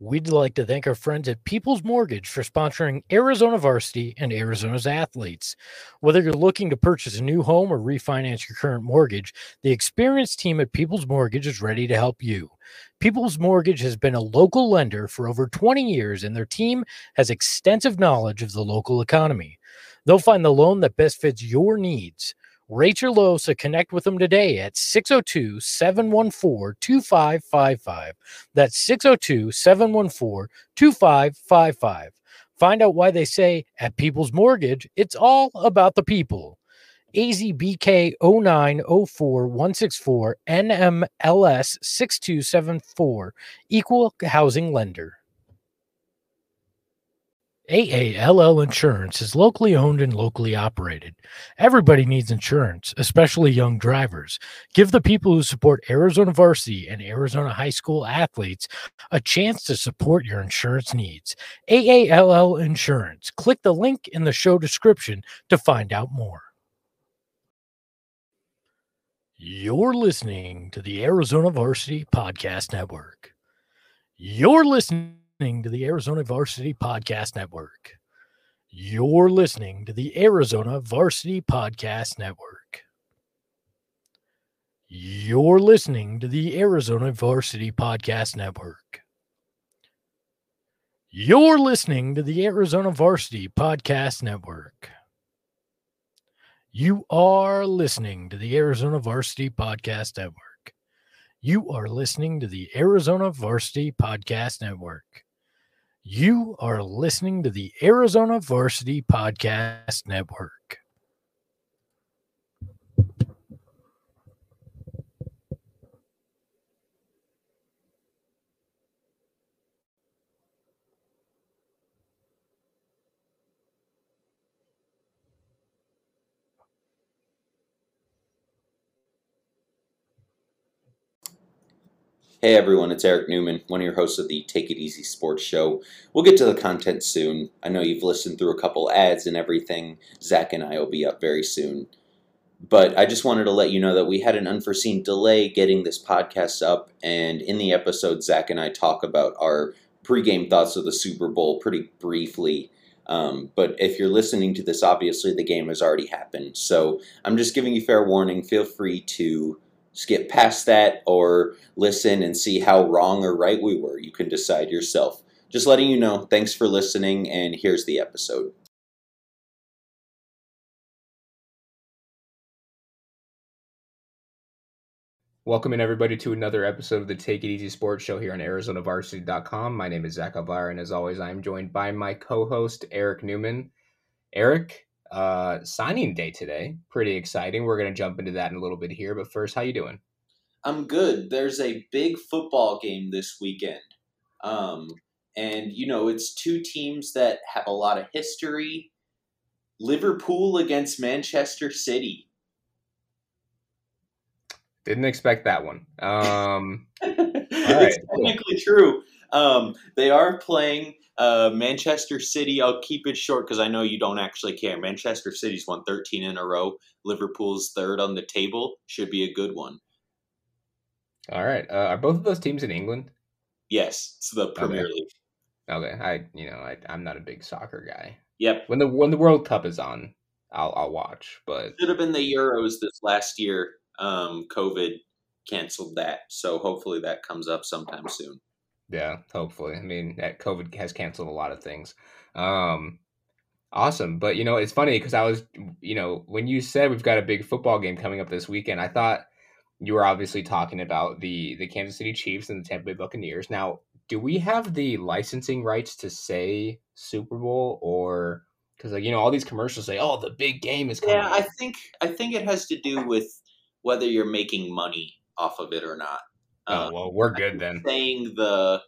We'd like to thank our friends at People's Mortgage for sponsoring Arizona Varsity and Arizona's athletes. Whether you're looking to purchase a new home or refinance your current mortgage, the experienced team at People's Mortgage is ready to help you. People's Mortgage has been a local lender for over 20 years, and their team has extensive knowledge of the local economy. They'll find the loan that best fits your needs. Rachel low, so connect with them today at 602 714 2555. That's 602 714 2555. Find out why they say at People's Mortgage, it's all about the people. AZBK 0904164 NMLS 6274, Equal Housing Lender. AALL Insurance is locally owned and locally operated. Everybody needs insurance, especially young drivers. Give the people who support Arizona varsity and Arizona high school athletes a chance to support your insurance needs. AALL Insurance. Click the link in the show description to find out more. You're listening to the Arizona Varsity Podcast Network. You're listening to the Arizona Varsity Podcast Network. You're listening to the Arizona Varsity Podcast Network. You're listening to the Arizona Varsity Podcast Network. You're listening to the Arizona Varsity Podcast Network. You are listening to the Arizona Varsity Podcast Network. You are listening to the Arizona Varsity Podcast Network. You are listening to the Arizona Varsity Podcast Network. Hey everyone, it's Eric Newman, one of your hosts of the Take It Easy Sports Show. We'll get to the content soon. I know you've listened through a couple ads and everything. Zach and I will be up very soon. But I just wanted to let you know that we had an unforeseen delay getting this podcast up, and in the episode, Zach and I talk about our pregame thoughts of the Super Bowl pretty briefly. Um, but if you're listening to this, obviously the game has already happened. So I'm just giving you fair warning. Feel free to skip past that or listen and see how wrong or right we were. You can decide yourself. Just letting you know, thanks for listening, and here's the episode. Welcome in everybody to another episode of the Take It Easy Sports Show here on ArizonaVarsity.com. My name is Zach Alvar, and as always, I am joined by my co-host Eric Newman. Eric, uh, signing day today. Pretty exciting. We're going to jump into that in a little bit here. But first, how you doing? I'm good. There's a big football game this weekend. Um, and, you know, it's two teams that have a lot of history. Liverpool against Manchester City. Didn't expect that one. Um, it's technically true. Um, they are playing uh, Manchester City, I'll keep it short because I know you don't actually care. Manchester City's won 13 in a row. Liverpool's third on the table. Should be a good one. All right. Uh, are both of those teams in England? Yes, it's the Premier okay. League. Okay, I you know I I'm not a big soccer guy. Yep. When the when the World Cup is on, I'll I'll watch. But should have been the Euros this last year. Um, COVID canceled that, so hopefully that comes up sometime soon. Yeah, hopefully. I mean, that COVID has canceled a lot of things. Um, awesome, but you know, it's funny because I was, you know, when you said we've got a big football game coming up this weekend, I thought you were obviously talking about the the Kansas City Chiefs and the Tampa Bay Buccaneers. Now, do we have the licensing rights to say Super Bowl or? Because like you know, all these commercials say, "Oh, the big game is coming." Yeah, I think I think it has to do with whether you're making money off of it or not. Oh well, we're good then. Saying the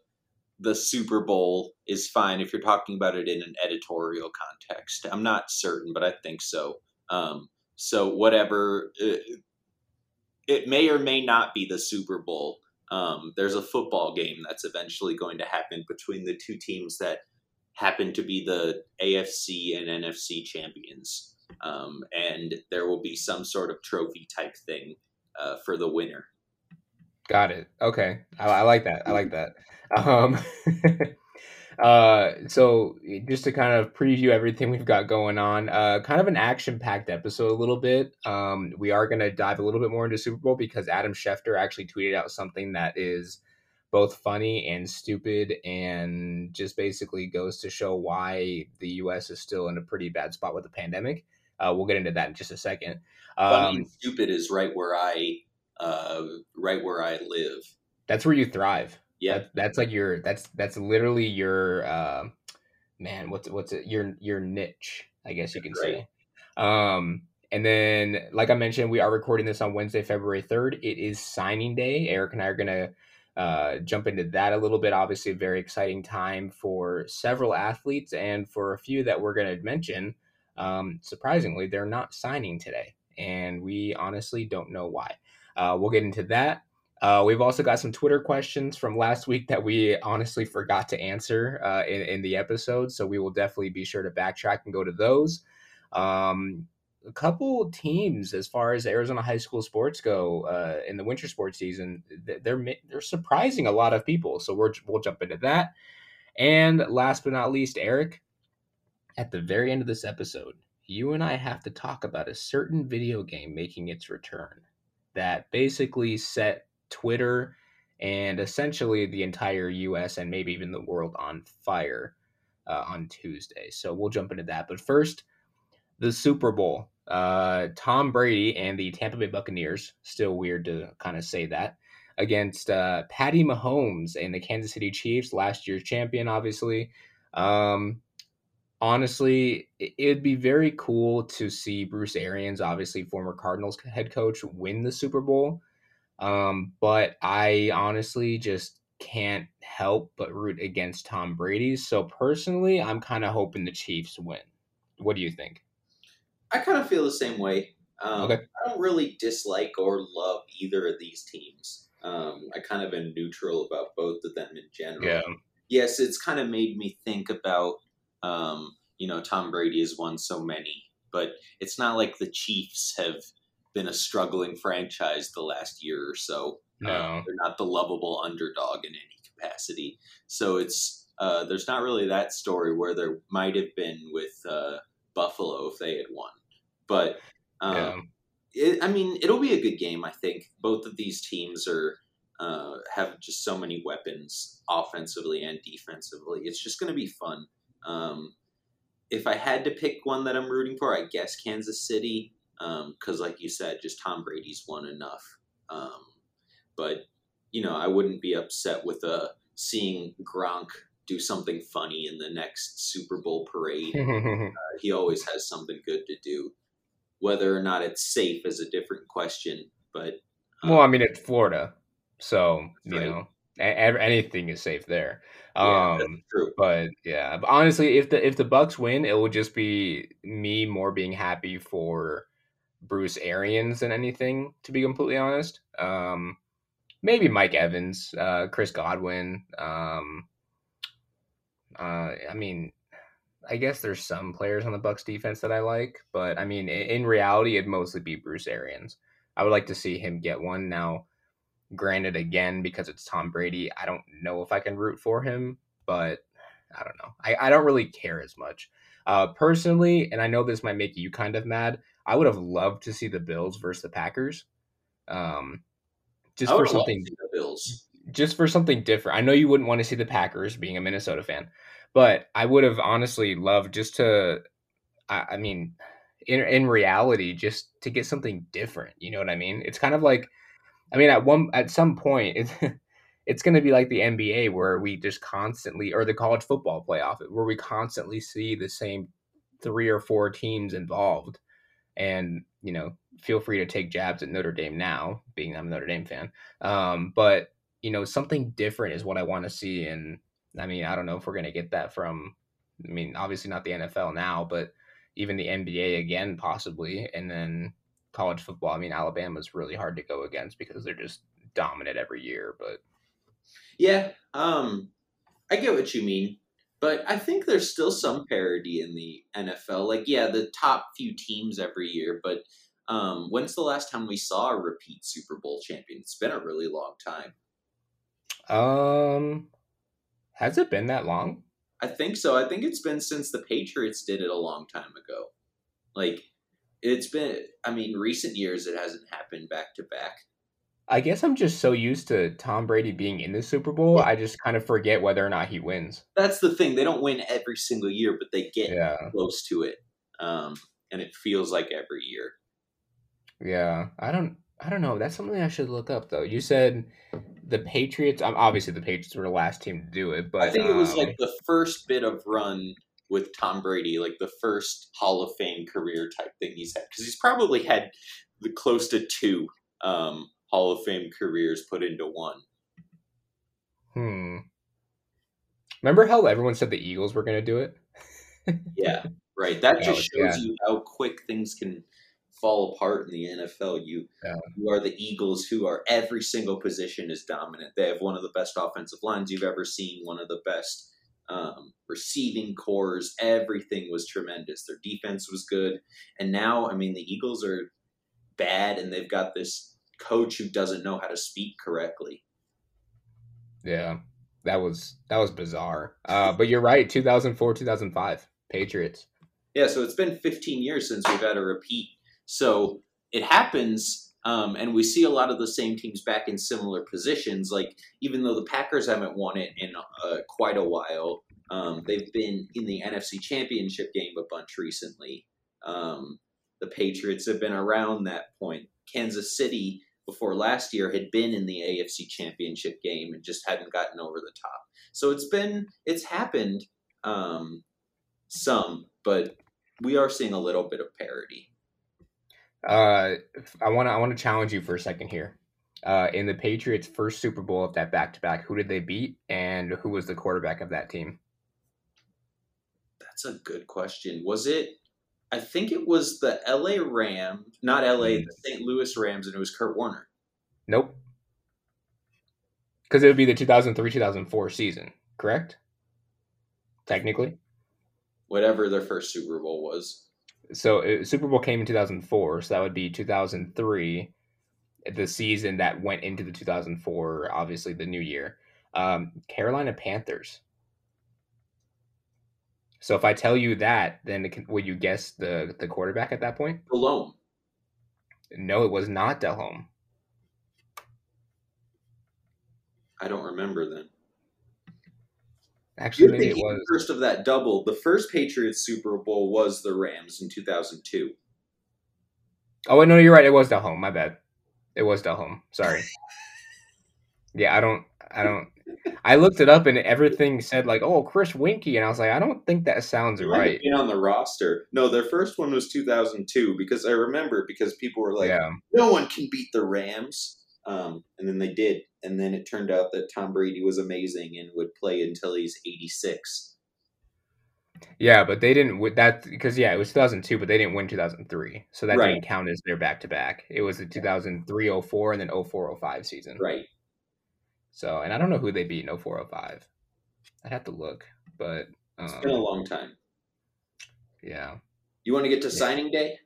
the Super Bowl is fine if you're talking about it in an editorial context. I'm not certain, but I think so. Um, so whatever, it, uh, it, may or may not be the Super Bowl. Um, there's a football game that's eventually going to happen between the two teams that happen to be the AFC and NFC champions, um, and there will be some sort of trophy type thing uh, for the winner. Got it. Okay, I, I like that. I like that. Um, uh, so just to kind of preview everything we've got going on, uh, kind of an action-packed episode a little bit. Um, we are going to dive a little bit more into Super Bowl because Adam Schefter actually tweeted out something that is both funny and stupid and just basically goes to show why the US is still in a pretty bad spot with the pandemic. Uh, we'll get into that in just a second. Um, funny and stupid is right where I uh, right where I live. That's where you thrive. Yeah, that, that's like your that's that's literally your uh, man. What's what's it? Your your niche, I guess you can right. say. Um, and then, like I mentioned, we are recording this on Wednesday, February third. It is signing day. Eric and I are gonna uh, jump into that a little bit. Obviously, a very exciting time for several athletes, and for a few that we're going to mention. Um, surprisingly, they're not signing today, and we honestly don't know why. Uh, we'll get into that. Uh, we've also got some Twitter questions from last week that we honestly forgot to answer uh, in, in, the episode. So we will definitely be sure to backtrack and go to those. Um, a couple teams, as far as Arizona high school sports go, uh, in the winter sports season, they're they're surprising a lot of people. So we're, we'll jump into that. And last but not least, Eric, at the very end of this episode, you and I have to talk about a certain video game making its return that basically set Twitter and essentially the entire US and maybe even the world on fire uh, on Tuesday. So we'll jump into that. But first, the Super Bowl. Uh, Tom Brady and the Tampa Bay Buccaneers, still weird to kind of say that, against uh, Patty Mahomes and the Kansas City Chiefs, last year's champion, obviously. Um, honestly, it'd be very cool to see Bruce Arians, obviously former Cardinals head coach, win the Super Bowl. Um, but I honestly just can't help but root against Tom Brady. So personally, I'm kind of hoping the Chiefs win. What do you think? I kind of feel the same way. Um, okay. I don't really dislike or love either of these teams. Um, I kind of am neutral about both of them in general. Yeah. Yes, it's kind of made me think about, um, you know, Tom Brady has won so many, but it's not like the Chiefs have been a struggling franchise the last year or so. No, uh, they're not the lovable underdog in any capacity. So it's uh, there's not really that story where there might have been with uh, Buffalo if they had won, but um, yeah. it, I mean it'll be a good game. I think both of these teams are. Uh, have just so many weapons offensively and defensively. It's just going to be fun. Um, if I had to pick one that I'm rooting for, I guess Kansas City because, um, like you said, just Tom Brady's won enough. Um, but you know, I wouldn't be upset with uh, seeing Gronk do something funny in the next Super Bowl parade. uh, he always has something good to do. Whether or not it's safe is a different question. But um, well, I mean, it's Florida, so you right. know anything is safe there. Yeah, um. But yeah, but honestly, if the if the Bucs win, it will just be me more being happy for Bruce Arians than anything, to be completely honest. Um, maybe Mike Evans, uh, Chris Godwin. Um, uh, I mean, I guess there's some players on the Bucs defense that I like, but I mean, in reality, it'd mostly be Bruce Arians. I would like to see him get one now. Granted, again, because it's Tom Brady, I don't know if I can root for him, but I don't know. I, I don't really care as much. Uh, personally, and I know this might make you kind of mad, I would have loved to see the Bills versus the Packers. Um, just for something Bills. Just for something different. I know you wouldn't want to see the Packers being a Minnesota fan, but I would have honestly loved just to I, I mean in in reality just to get something different. You know what I mean? It's kind of like I mean at one at some point it's it's going to be like the NBA where we just constantly or the college football playoff where we constantly see the same three or four teams involved and you know feel free to take jabs at Notre Dame now, being I'm a Notre Dame fan. Um, but you know something different is what I want to see, and I mean I don't know if we're gonna get that from. I mean obviously not the NFL now, but even the NBA again possibly, and then college football. I mean Alabama's really hard to go against because they're just dominant every year, but. Yeah, um, I get what you mean. But I think there's still some parity in the NFL. Like, yeah, the top few teams every year, but Um, when's the last time we saw a repeat Super Bowl champion? It's been a really long time. Um, has it been that long? I think so. I think it's been since the Patriots did it a long time ago. Like it's been. I mean, recent years it hasn't happened back to back. I guess I'm just so used to Tom Brady being in the Super Bowl, I just kind of forget whether or not he wins. That's the thing. They don't win every single year, but they get Yeah. close to it. Um, and it feels like every year. Yeah, I don't, I don't know. That's something I should look up though. You said the Patriots. Obviously the Patriots were the last team to do it, but I think it was um, like the first bit of run with Tom Brady, like the first Hall of Fame career type thing he's had, because he's probably had the close to two um, Hall of Fame careers put into one. Hmm. Remember how everyone said the Eagles were going to do it? Yeah, right. That Yeah, just yeah. shows you how quick things can fall apart in the NFL. You Yeah. you are the Eagles, who are every single position is dominant. They have one of the best offensive lines you've ever seen, one of the best um, receiving cores. Everything was tremendous. Their defense was good, and now I mean the Eagles are bad, and they've got this coach who doesn't know how to speak correctly. Yeah, that was that was bizarre. Uh, but you're right. 2004, 2005 Patriots. Yeah, so it's been 15 years since we've had a repeat. So it happens, um, and we see a lot of the same teams back in similar positions. Like, even though the Packers haven't won it in uh, quite a while, um, they've been in the NFC Championship game a bunch recently. Um, the Patriots have been around that point. Kansas City, before last year, had been in the AFC Championship game and just hadn't gotten over the top. So it's been, it's happened. Um, some, but we are seeing a little bit of parity. Uh, I want to I want to challenge you for a second here. Uh, in the Patriots' first Super Bowl of that back to back, who did they beat, and who was the quarterback of that team? That's a good question. Was it? I think it was the LA Rams, not LA, the St. Louis Rams, and it was Kurt Warner. Nope. Because it would be the 2003 2004 season, correct? Technically. Whatever their first Super Bowl was. So uh, Super Bowl came in 2004, so that would be 2003, the season that went into the 2004, obviously the new year. Um, Carolina Panthers. So if I tell you that, then can, would you guess the the quarterback at that point? Delhomme. No, it was not Delhomme. I don't remember then. Actually, You're thinking was. first of that double. The first Patriots Super Bowl was the Rams in 2002. Oh wait, no, you're right. It was the Delhomme. My bad. It was the Delhomme. Sorry. yeah, I don't. I don't. I looked it up and everything said like, "Oh, Chris Weinke," and I was like, I don't think that sounds It might have right. been on the roster. No, their first one was 2002 because I remember because people were like, yeah, no one can beat the Rams. Um, and then they did. And then it turned out that Tom Brady was amazing and would play until he's 86. yeah, but they didn't with that because yeah, it was 2002, but they didn't win 2003, so that Right. didn't count as their back to back. It was the 2003 04 and then 04 05 season. Right. So, and I don't know who they beat in 04 05. I'd have to look, but It's been a um, long time. yeah. You want to get to Yeah. signing day?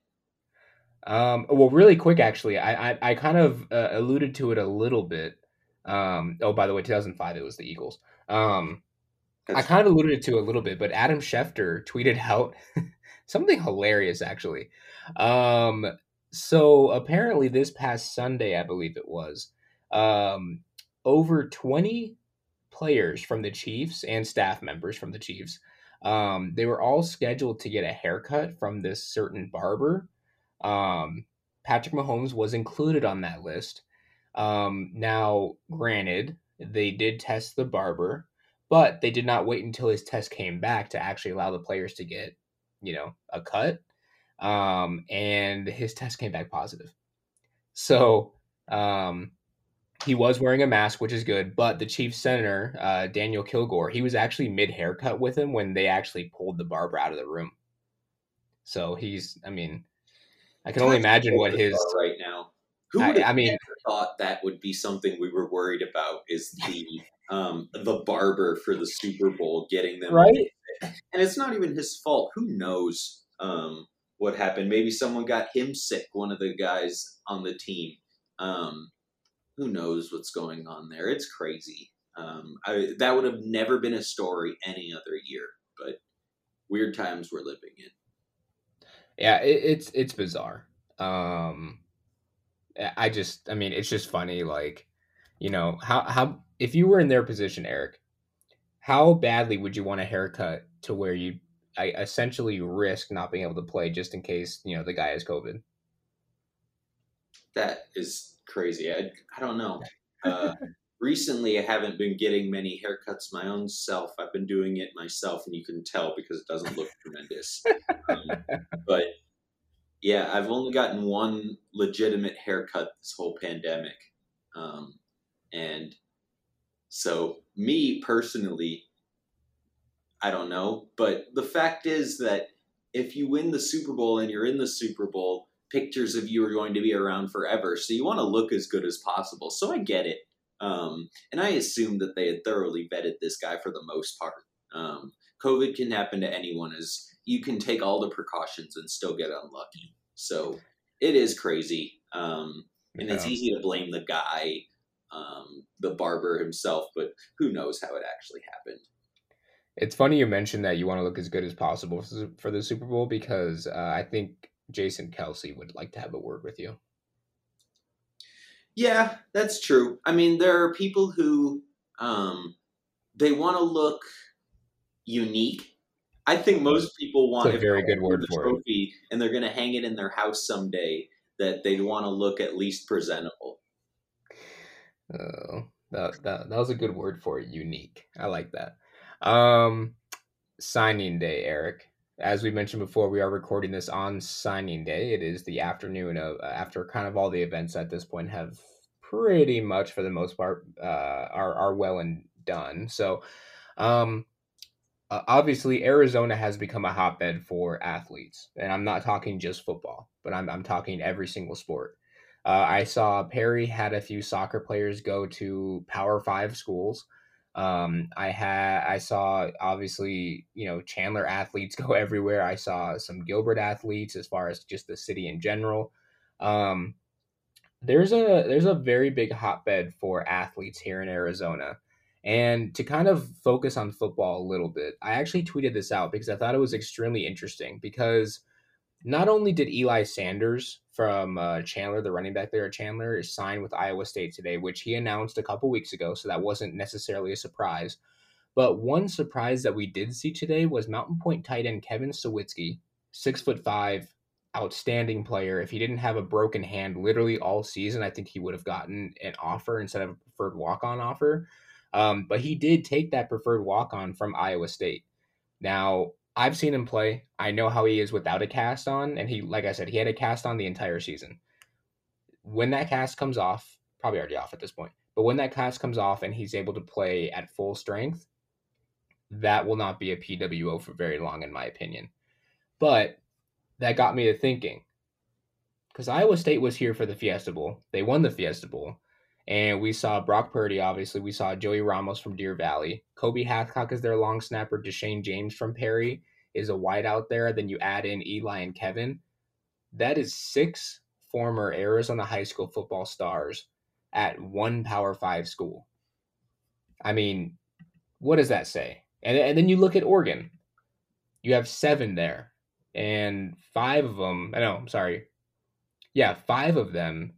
Um, well, really quick, actually, I I, I kind of uh, alluded to it a little bit. Um, oh, by the way, 2005, it was the Eagles. Um, I kind of alluded to it a little bit, but Adam Schefter tweeted out something hilarious, actually. Um, so apparently, this past Sunday, I believe it was, um, over 20 players from the Chiefs and staff members from the Chiefs. Um, they were all scheduled to get a haircut from this certain barber. Um, Patrick Mahomes was included on that list. Um, now, granted, they did test the barber, but they did not wait until his test came back to actually allow the players to get, you know, a cut. Um, and his test came back positive. So, um, he was wearing a mask, which is good, but the Chiefs center, uh, Daniel Kilgore, he was actually mid haircut with him when they actually pulled the barber out of the room. So he's, I mean, I can only imagine what his, right now. Who I, would have I mean, ever thought that would be something we were worried about? Is the um, the barber for the Super Bowl getting them right? and it's not even his fault. Who knows um, what happened. Maybe someone got him sick, one of the guys on the team. Um, who knows what's going on there? It's crazy. Um, I, that would have never been a story any other year, but weird times we're living in. Yeah, it, it's it's bizarre. Um, I just, I mean, it's just funny. Like, you know, how how if you were in their position, Eric, how badly would you want a haircut to where you I essentially risk not being able to play just in case you know the guy has COVID. That is crazy. I, I don't know. Uh, recently, I haven't been getting many haircuts my own self. I've been doing it myself, and you can tell because it doesn't look tremendous. Um, but yeah, I've only gotten one legitimate haircut this whole pandemic, um, and so me personally, I don't know. But the fact is that if you win the Super Bowl and you're in the Super Bowl, pictures of you are going to be around forever. So you want to look as good as possible. So I get it. Um, and I assume that they had thoroughly vetted this guy for the most part. Um, COVID can happen to anyone, as you can take all the precautions and still get unlucky. So it is crazy. Um, and yeah. it's easy to blame the guy, um, the barber himself, but who knows how it actually happened. It's funny you mentioned that you want to look as good as possible for the Super Bowl because uh, I think Jason Kelce would like to have a word with you. Yeah, that's true. I mean, there are people who um, they want to look unique. I think most people want a very good word for trophy, it. and they're going to hang it in their house someday. That they'd want to look at least presentable. Oh, that, that that was a good word for it. Unique. I like that. Um, signing day, Eric. As we mentioned before, we are recording this on signing day. It is the afternoon of uh, after kind of all the events at this point have pretty much, for the most part, uh, are are well and done. So, um, obviously, Arizona has become a hotbed for athletes, and I'm not talking just football, but I'm I'm talking every single sport. Uh, I saw Perry had a few soccer players go to Power Five schools. Um, I had I saw obviously you know Chandler athletes go everywhere. I saw some Gilbert athletes as far as just the city in general. Um, there's a there's a very big hotbed for athletes here in Arizona. And to kind of focus on football a little bit, I actually tweeted this out because I thought it was extremely interesting because not only did Eli Sanders from uh, Chandler, the running back there at Chandler, is signed with Iowa State today, which he announced a couple weeks ago, so that wasn't necessarily a surprise. But one surprise that we did see today was Mountain Point tight end Kevin Sawitzki, six foot five, outstanding player. If he didn't have a broken hand literally all season, I think he would have gotten an offer instead of a preferred walk on offer. Um, but he did take that preferred walk on from Iowa State. Now, I've seen him play. I know how he is without a cast on, and he, like I said, he had a cast on the entire season. When that cast comes off, probably already off at this point, but when that cast comes off and he's able to play at full strength, that will not be a PWO for very long, in my opinion. But that got me to thinking because Iowa State was here for the Fiesta Bowl. They won the Fiesta Bowl. And we saw Brock Purdy, obviously. We saw Joey Ramos from Deer Valley. Kobe Hathcock is their long snapper. Deshane James from Perry is a wide out there. Then you add in Eli and Kevin. That is six former Arizona high school football stars at one Power Five school. I mean, what does that say? And, and then you look at Oregon. You have seven there, and five of them. I know. I'm sorry. Yeah, five of them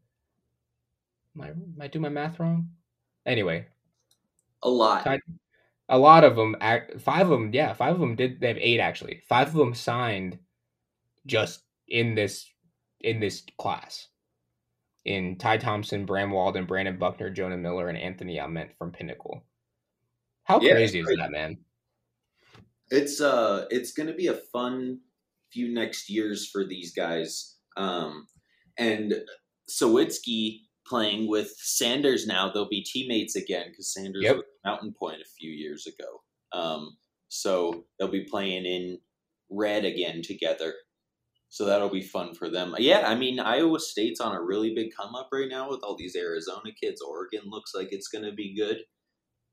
Am I, am I doing my math wrong? Anyway, a lot. A lot of them, five of them, yeah, five of them did. They have eight actually. Five of them signed just in this in this class. In Ty Thompson, Bram Walden, Brandon Buckner, Jonah Miller, and Anthony Ament from Pinnacle. How yeah, crazy is that, man? It's uh, it's going to be a fun few next years for these guys. Um, and Sawitzki playing with Sanders now. They'll be teammates again because Sanders yep. was Mountain Point a few years ago. Um, so they'll be playing in red again together. So that'll be fun for them. Yeah, I mean Iowa State's on a really big come up right now with all these Arizona kids. Oregon looks like it's going to be good.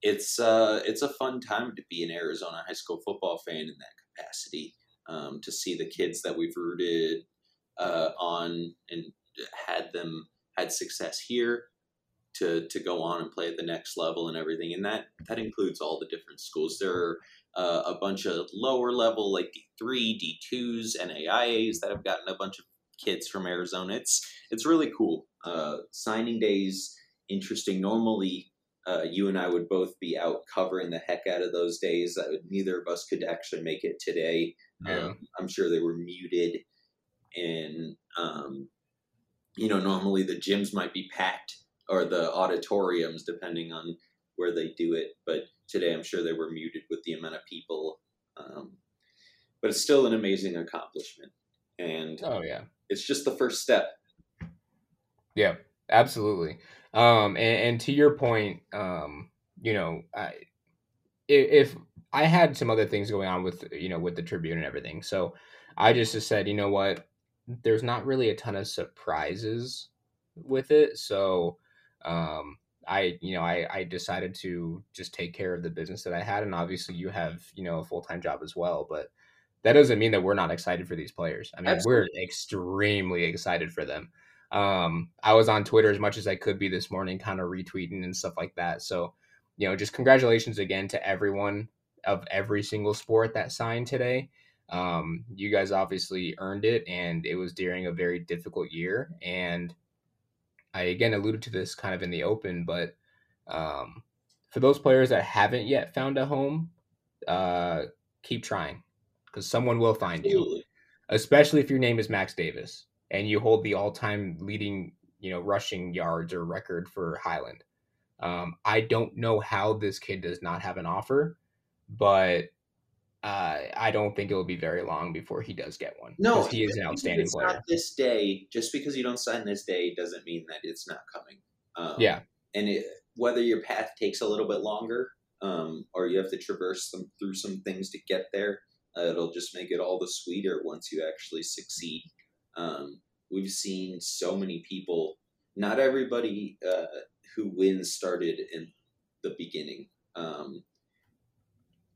It's uh, it's a fun time to be an Arizona high school football fan in that capacity. um, to see the kids that we've rooted uh, on and had them had success here to to go on and play at the next level and everything. And that that includes all the different schools. There are uh, a bunch of lower level like D3, D2s, NAIAs that have gotten a bunch of kids from Arizona. It's it's really cool. Uh, signing days interesting. Normally, uh, you and I would both be out covering the heck out of those days. Would, neither of us could actually make it today. Yeah. Um, I'm sure they were muted, and um, you know, normally the gyms might be packed or the auditoriums, depending on where they do it. But today, I'm sure they were muted with the amount of people. Um, but it's still an amazing accomplishment, and oh yeah, it's just the first step. Yeah, absolutely. Um, and, and to your point, um, you know, I, if I had some other things going on with you know with the Tribune and everything, so I just said, you know what, there's not really a ton of surprises with it, so um, I you know I I decided to just take care of the business that I had, and obviously you have you know a full time job as well, but that doesn't mean that we're not excited for these players. I mean, Absolutely. we're extremely excited for them. Um, I was on Twitter as much as I could be this morning, kind of retweeting and stuff like that. So, you know, just congratulations again to everyone of every single sport that signed today. Um, you guys obviously earned it, and it was during a very difficult year. And I again alluded to this kind of in the open, but um, for those players that haven't yet found a home, uh, keep trying because someone will find Absolutely. you, especially if your name is Max Davis and you hold the all-time leading, you know, rushing yards or record for Highland. Um, I don't know how this kid does not have an offer, but uh, I don't think it will be very long before he does get one. No, he is an outstanding player. Not this day, just because you don't sign this day, doesn't mean that it's not coming. Um, yeah, and it, whether your path takes a little bit longer, um, or you have to traverse them through some things to get there, uh, it'll just make it all the sweeter once you actually succeed. Um, we've seen so many people. Not everybody uh, who wins started in the beginning. Um,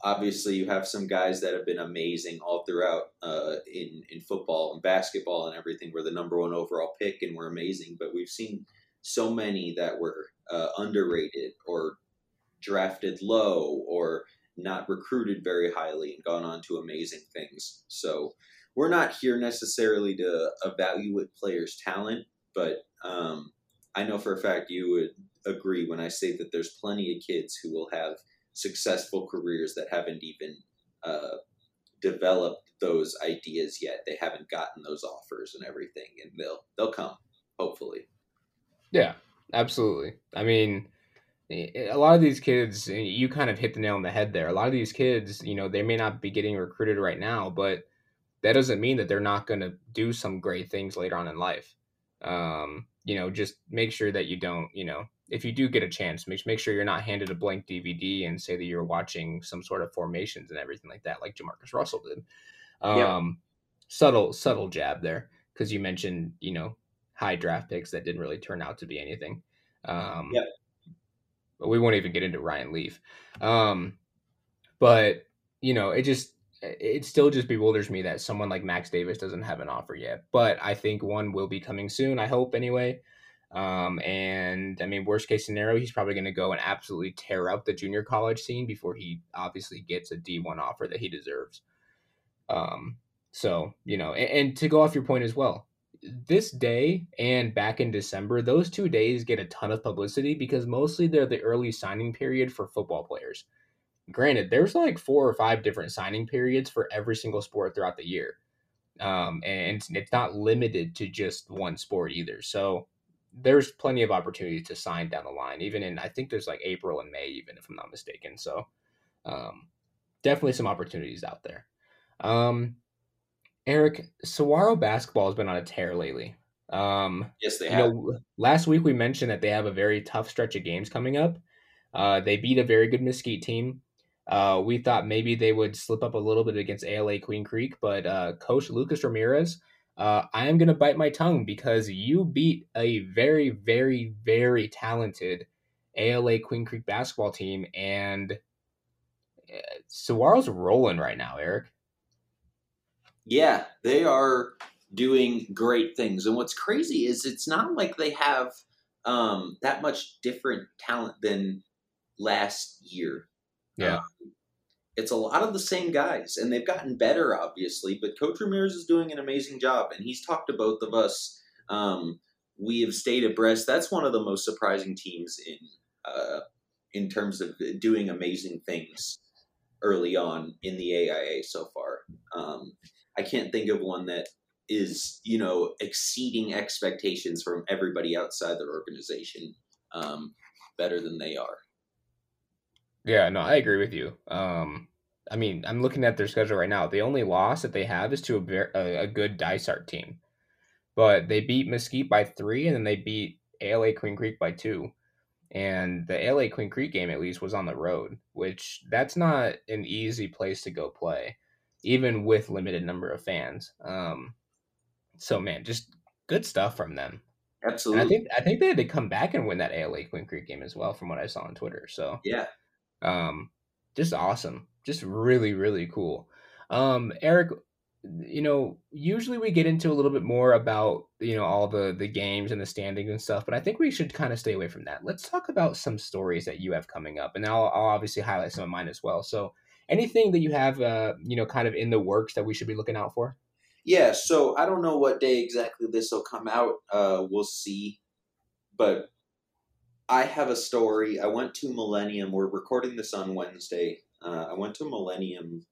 obviously, you have some guys that have been amazing all throughout uh, in in football and basketball and everything. We're the number one overall pick and we're amazing, but we've seen so many that were uh, underrated or drafted low or not recruited very highly and gone on to amazing things. So we're not here necessarily to evaluate players' talent, but um, I know for a fact you would agree when I say that there's plenty of kids who will have successful careers that haven't even uh, developed those ideas yet. They haven't gotten those offers and everything, and they'll they'll come hopefully. Yeah, absolutely. I mean, a lot of these kids, you kind of hit the nail on the head there. A lot of these kids, you know, they may not be getting recruited right now, but that doesn't mean that they're not going to do some great things later on in life. Um, you know, just make sure that you don't, you know, if you do get a chance, make make sure you're not handed a blank DVD and say that you're watching some sort of formations and everything like that, like Jamarcus Russell did. Um, yep. subtle, subtle jab there because you mentioned, you know, high draft picks that didn't really turn out to be anything. Um, yeah but we won't even get into Ryan Leaf. Um, but you know, it just it still just bewilders me that someone like Max Davis doesn't have an offer yet. But I think one will be coming soon. I hope anyway. Um, and I mean, worst case scenario, he's probably going to go and absolutely tear up the junior college scene before he obviously gets a D1 offer that he deserves. Um, so, you know, and, and to go off your point as well, this day and back in December, those two days get a ton of publicity because mostly they're the early signing period for football players. Granted, there's like four or five different signing periods for every single sport throughout the year. Um, and it's not limited to just one sport either. So there's plenty of opportunities to sign down the line, even in, I think there's like April and May, even if I'm not mistaken. So um, definitely some opportunities out there. Um, Eric, Saguaro basketball has been on a tear lately. Um, yes, they have. Know, last week we mentioned that they have a very tough stretch of games coming up. Uh, they beat a very good Mesquite team. Uh, we thought maybe they would slip up a little bit against ALA Queen Creek, but uh, Coach Lucas Ramirez, uh, I am going to bite my tongue because you beat a very, very, very talented ALA Queen Creek basketball team, and uh, Saguaro's rolling right now, Eric. Yeah, they are doing great things. And what's crazy is it's not like they have um, that much different talent than last year. Yeah. Um, it's a lot of the same guys, and they've gotten better, obviously. But Coach Ramirez is doing an amazing job, and he's talked to both of us. Um, we have stayed abreast. That's one of the most surprising teams in uh, in terms of doing amazing things early on in the AIA so far. Um, I can't think of one that is you know exceeding expectations from everybody outside their organization um, better than they are. Yeah, no, I agree with you. Um, I mean, I'm looking at their schedule right now. The only loss that they have is to a, a, a good Dysart team, but they beat Mesquite by three, and then they beat ALA Queen Creek by two. And the ALA Queen Creek game, at least, was on the road, which that's not an easy place to go play, even with limited number of fans. Um, so man, just good stuff from them. Absolutely. And I think I think they had to come back and win that ALA Queen Creek game as well, from what I saw on Twitter. So yeah, um, just awesome, just really really cool. Um, Eric, you know, usually we get into a little bit more about you know all the the games and the standings and stuff, but I think we should kind of stay away from that. Let's talk about some stories that you have coming up, and I'll, I'll obviously highlight some of mine as well. So, anything that you have, uh, you know, kind of in the works that we should be looking out for? Yeah, so I don't know what day exactly this will come out. Uh, we'll see. But I have a story. I went to Millennium. We're recording this on Wednesday. Uh, I went to Millennium's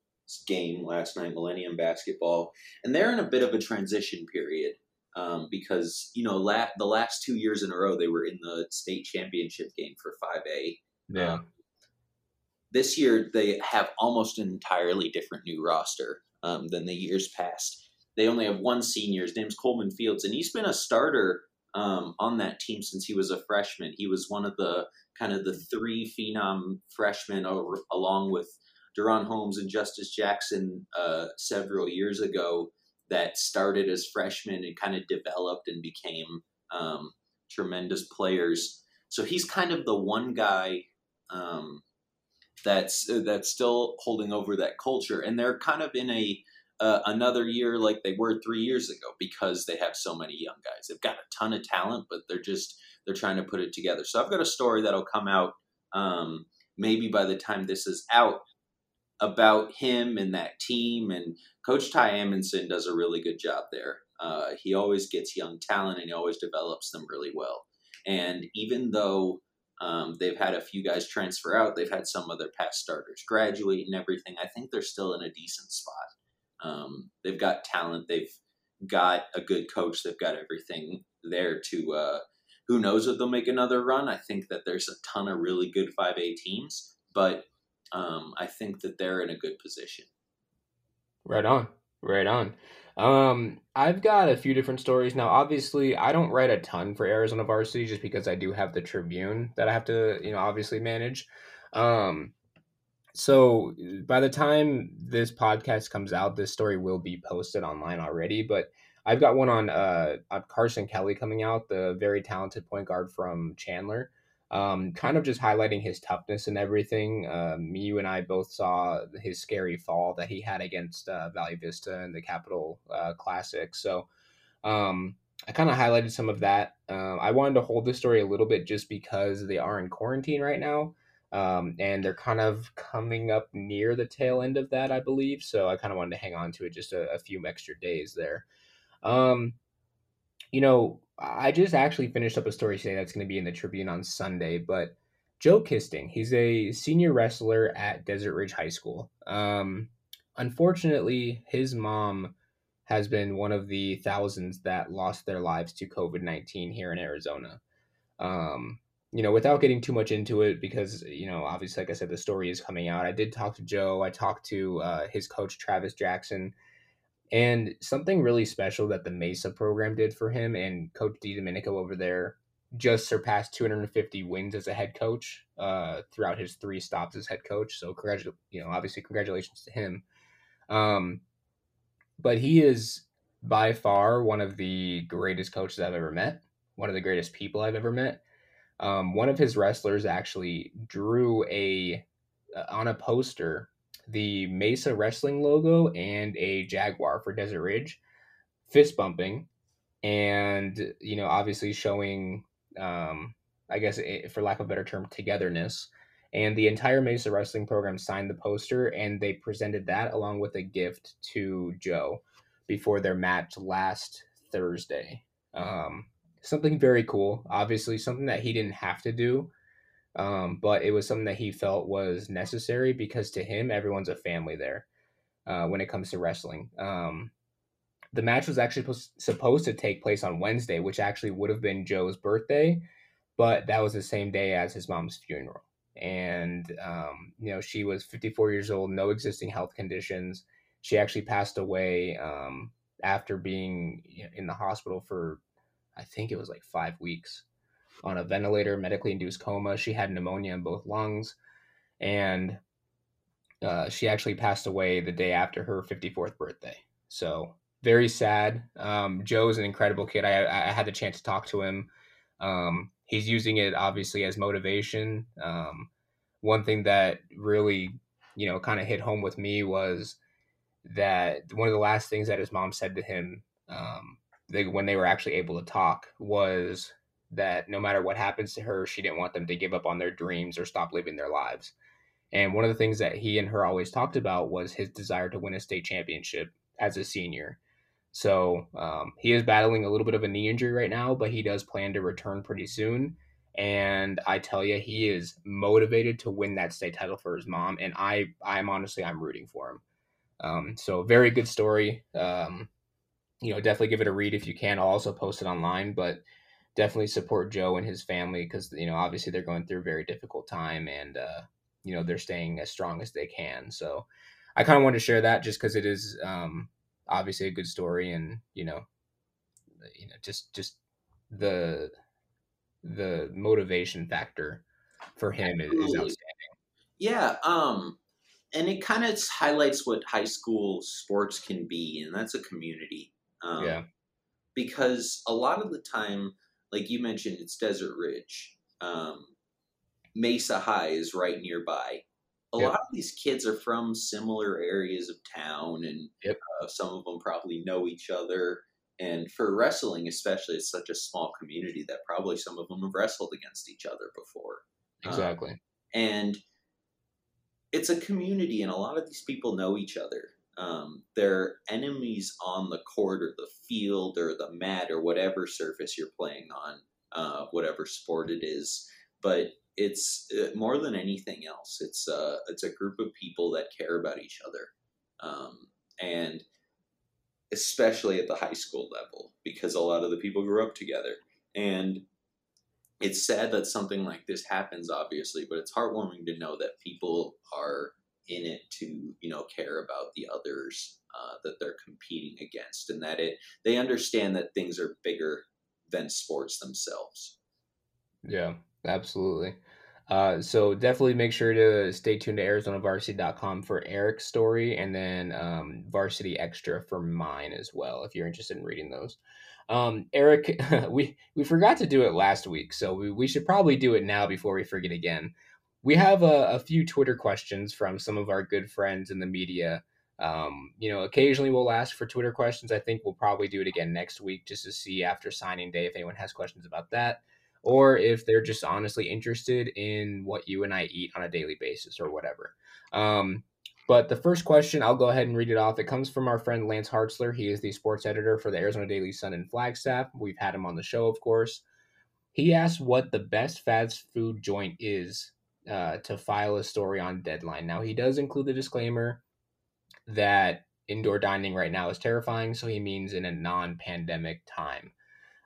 game last night, Millennium basketball, and they're in a bit of a transition period um, because you know la- the last two years in a row they were in the state championship game for five A. Yeah. Um, this year they have almost an entirely different new roster um, than the years past they only have one senior. His name's Coleman Fields, and he's been a starter um, on that team since he was a freshman. He was one of the kind of the three phenom freshmen, over, along with Duron Holmes and Justice Jackson, uh, several years ago that started as freshmen and kind of developed and became um, tremendous players. So he's kind of the one guy um, that's that's still holding over that culture, and they're kind of in a uh, another year like they were three years ago because they have so many young guys. They've got a ton of talent, but they're just they're trying to put it together. So I've got a story that'll come out um, maybe by the time this is out about him and that team. And Coach Ty Amundsen does a really good job there. Uh, he always gets young talent and he always develops them really well. And even though um, they've had a few guys transfer out, they've had some of their past starters graduate and everything. I think they're still in a decent spot. Um, they've got talent. They've got a good coach. They've got everything there to. Uh, who knows if they'll make another run? I think that there's a ton of really good 5A teams, but um, I think that they're in a good position. Right on. Right on. Um, I've got a few different stories now. Obviously, I don't write a ton for Arizona Varsity just because I do have the Tribune that I have to, you know, obviously manage. Um, so by the time this podcast comes out, this story will be posted online already. But I've got one on uh, on Carson Kelly coming out, the very talented point guard from Chandler. Um, kind of just highlighting his toughness and everything. Um, you and I both saw his scary fall that he had against uh, Valley Vista in the Capital uh, Classic. So um, I kind of highlighted some of that. Uh, I wanted to hold this story a little bit just because they are in quarantine right now. Um, and they're kind of coming up near the tail end of that, I believe. So I kind of wanted to hang on to it just a, a few extra days there. Um, you know, I just actually finished up a story today that's going to be in the Tribune on Sunday, but Joe Kisting, he's a senior wrestler at Desert Ridge High School. Um, unfortunately, his mom has been one of the thousands that lost their lives to COVID 19 here in Arizona. Um, you know, without getting too much into it, because, you know, obviously, like I said, the story is coming out. I did talk to Joe. I talked to uh, his coach, Travis Jackson. And something really special that the Mesa program did for him and Coach DiDomenico over there just surpassed 250 wins as a head coach uh, throughout his three stops as head coach. So, congratu- you know, obviously, congratulations to him. Um, but he is by far one of the greatest coaches I've ever met, one of the greatest people I've ever met. Um, one of his wrestlers actually drew a uh, on a poster the Mesa Wrestling logo and a Jaguar for Desert Ridge, fist bumping, and you know obviously showing, um, I guess eh, for lack of a better term, togetherness. And the entire Mesa Wrestling program signed the poster, and they presented that along with a gift to Joe before their match last Thursday. Um, something very cool. Obviously, something that he didn't have to do, um, but it was something that he felt was necessary because to him, everyone's a family there uh, when it comes to wrestling. Um, the match was actually supposed to take place on Wednesday, which actually would have been Joe's birthday, but that was the same day as his mom's funeral. And, um, you know, she was 54 years old, no existing health conditions. She actually passed away um, after being in the hospital for, I think it was like five weeks on a ventilator, medically induced coma. She had pneumonia in both lungs, and uh, she actually passed away the day after her 54th birthday. So very sad. Um, Joe's an incredible kid. I, I had the chance to talk to him. Um, he's using it obviously as motivation. Um, one thing that really, you know, kind of hit home with me was that one of the last things that his mom said to him um, they, when they were actually able to talk was that no matter what happens to her, she didn't want them to give up on their dreams or stop living their lives. And one of the things that he and her always talked about was his desire to win a state championship as a senior. So um, he is battling a little bit of a knee injury right now, but he does plan to return pretty soon. And I tell you, he is motivated to win that state title for his mom. And I, I'm honestly, I'm rooting for him. Um, so very good story. Um, you know, definitely give it a read if you can. I'll also post it online, but definitely support Joe and his family because you know obviously they're going through a very difficult time and uh, you know they're staying as strong as they can. So I kind of wanted to share that just because it is um, obviously a good story and you know you know just just the the motivation factor for him is, is outstanding. Yeah, um, and it kind of highlights what high school sports can be, and that's a community. Um, yeah. Because a lot of the time, like you mentioned, it's Desert Ridge. Um, Mesa High is right nearby. A yep. lot of these kids are from similar areas of town, and yep. uh, some of them probably know each other. And for wrestling, especially, it's such a small community that probably some of them have wrestled against each other before. Exactly. Um, and it's a community, and a lot of these people know each other. Um, they're enemies on the court or the field or the mat or whatever surface you're playing on, uh, whatever sport it is. But it's uh, more than anything else. It's uh, it's a group of people that care about each other, um, and especially at the high school level because a lot of the people grew up together. And it's sad that something like this happens, obviously, but it's heartwarming to know that people are in it to you know care about the others uh, that they're competing against, and that it they understand that things are bigger than sports themselves. Yeah, absolutely. Uh, so definitely make sure to stay tuned to ArizonaVarsity.com for Eric's story, and then um, Varsity Extra for mine as well, if you're interested in reading those. Um, Eric, we we forgot to do it last week, so we, we should probably do it now before we forget again we have a, a, few Twitter questions from some of our good friends in the media. Um, you know, occasionally we'll ask for Twitter questions. I think we'll probably do it again next week just to see after signing day if anyone has questions about that or if they're just honestly interested in what you and I eat on a daily basis or whatever. Um, but the first question, I'll go ahead and read it off. It comes from our friend Lance Hartzler. He is the sports editor for the Arizona Daily Sun in Flagstaff. We've had him on the show, of course. He asked what the best fast food joint is uh, to file a story on deadline. Now, he does include the disclaimer that indoor dining right now is terrifying, so he means in a non pandemic time.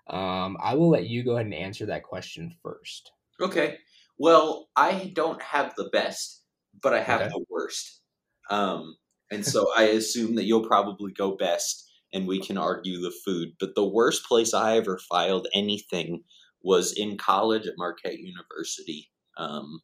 Um, I will let you go ahead and answer that question first. Okay. Well, I don't have the best, but I have okay. the worst. Um, and so I assume that you'll probably go best and we can argue the food. But the worst place I ever filed anything was in college at Marquette University. Um,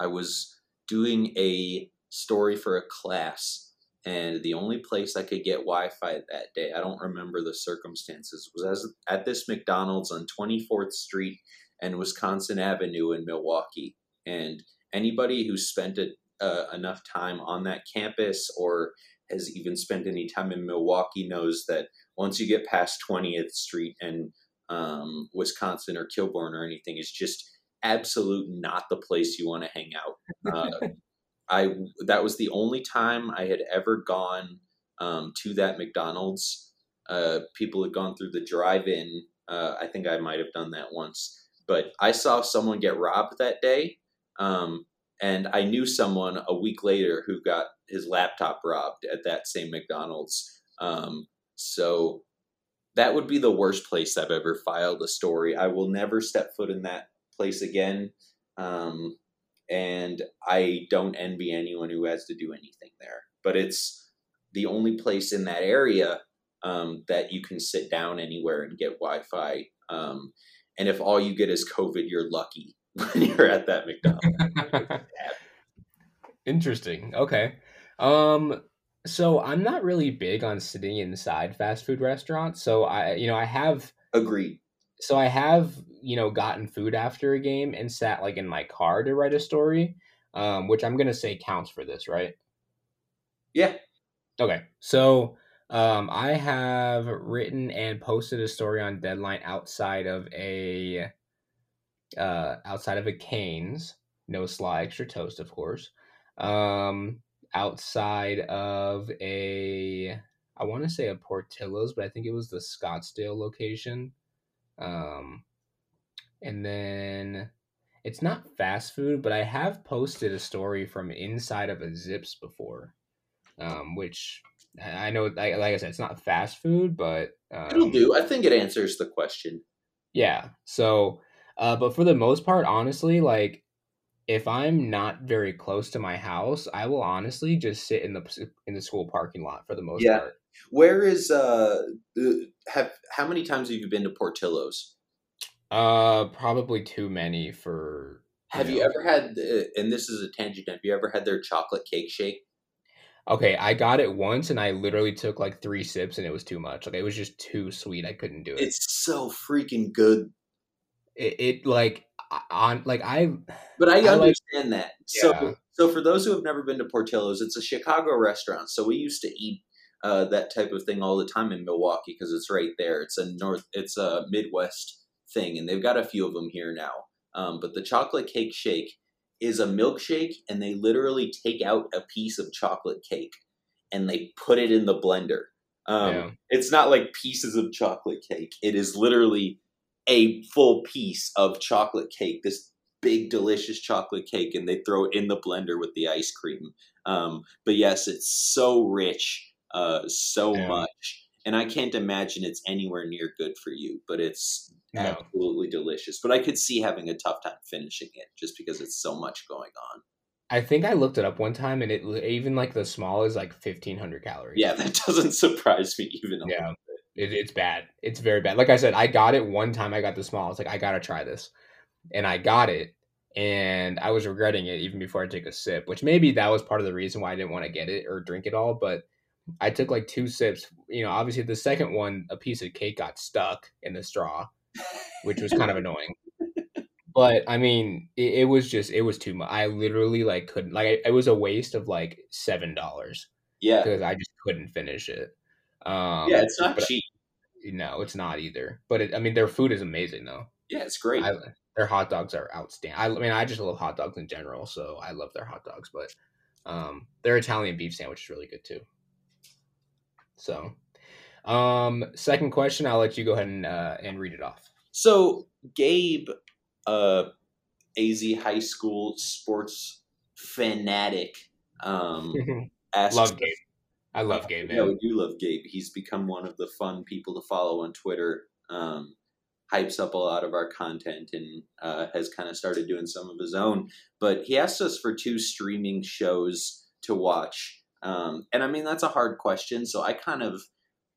I was doing a story for a class, and the only place I could get Wi Fi that day, I don't remember the circumstances, was as, at this McDonald's on 24th Street and Wisconsin Avenue in Milwaukee. And anybody who spent a, uh, enough time on that campus or has even spent any time in Milwaukee knows that once you get past 20th Street and um, Wisconsin or Kilbourne or anything, it's just absolute not the place you want to hang out. Uh, I that was the only time I had ever gone um, to that McDonald's. Uh, people had gone through the drive-in. Uh, I think I might have done that once, but I saw someone get robbed that day, um, and I knew someone a week later who got his laptop robbed at that same McDonald's. Um, so that would be the worst place I've ever filed a story. I will never step foot in that place again. Um, and I don't envy anyone who has to do anything there. But it's the only place in that area um, that you can sit down anywhere and get Wi Fi. Um, and if all you get is COVID, you're lucky when you're at that McDonald's. Interesting. Okay. Um, so I'm not really big on sitting inside fast food restaurants. So I, you know, I have agreed. So I have, you know, gotten food after a game and sat like in my car to write a story, um, which I'm gonna say counts for this, right? Yeah. Okay. So um, I have written and posted a story on Deadline outside of a uh, outside of a Canes, no sly extra toast, of course. Um, outside of a I want to say a Portillo's, but I think it was the Scottsdale location. Um, and then it's not fast food, but I have posted a story from inside of a Zipps before, um, which I know, like, like, I said, it's not fast food, but um, it'll do. I think it answers the question. Yeah. So, uh, but for the most part, honestly, like if I'm not very close to my house, I will honestly just sit in the in the school parking lot for the most yeah. part. Where is uh have how many times have you been to Portillo's? Uh probably too many for Have you, know. you ever had and this is a tangent, have you ever had their chocolate cake shake? Okay, I got it once and I literally took like 3 sips and it was too much. Like it was just too sweet. I couldn't do it. It's so freaking good. It, it like on like I. But I, I understand like, that. So yeah. so for those who have never been to Portillo's, it's a Chicago restaurant. So we used to eat uh, that type of thing all the time in Milwaukee because it's right there. It's a north. It's a Midwest thing, and they've got a few of them here now. Um, but the chocolate cake shake is a milkshake, and they literally take out a piece of chocolate cake and they put it in the blender. Um, yeah. It's not like pieces of chocolate cake. It is literally a full piece of chocolate cake, this big delicious chocolate cake, and they throw it in the blender with the ice cream. Um, but yes, it's so rich, uh, so yeah. much, and I can't imagine it's anywhere near good for you. But it's no. absolutely delicious. But I could see having a tough time finishing it just because it's so much going on. I think I looked it up one time, and it even like the small is like fifteen hundred calories. Yeah, that doesn't surprise me even. yeah, it, it's bad. It's very bad. Like I said, I got it one time. I got the small. I was like, I gotta try this, and I got it, and I was regretting it even before I took a sip. Which maybe that was part of the reason why I didn't want to get it or drink it all. But I took like two sips. You know, obviously the second one, a piece of cake got stuck in the straw, which was kind of annoying. But I mean, it, it, was just it was too much. I literally like couldn't like it was a waste of like seven dollars. Yeah, because I just couldn't finish it. Um, yeah, it's not cheap. No, it's not either. But it, I mean, their food is amazing though. Yeah, it's great. I, their hot dogs are outstanding. I, I, mean, I just love hot dogs in general, so I love their hot dogs. But um, their Italian beef sandwich is really good too. So, um, second question, I'll let you go ahead and uh, and read it off. So, Gabe, uh, AZ high school sports fanatic, um, asks, love Gabe. I love Gabe. Man. We do love Gabe. He's become one of the fun people to follow on Twitter. Um, hypes up a lot of our content and uh, has kind of started doing some of his own. But he asked us for two streaming shows to watch. Um, and I mean, that's a hard question. So I kind of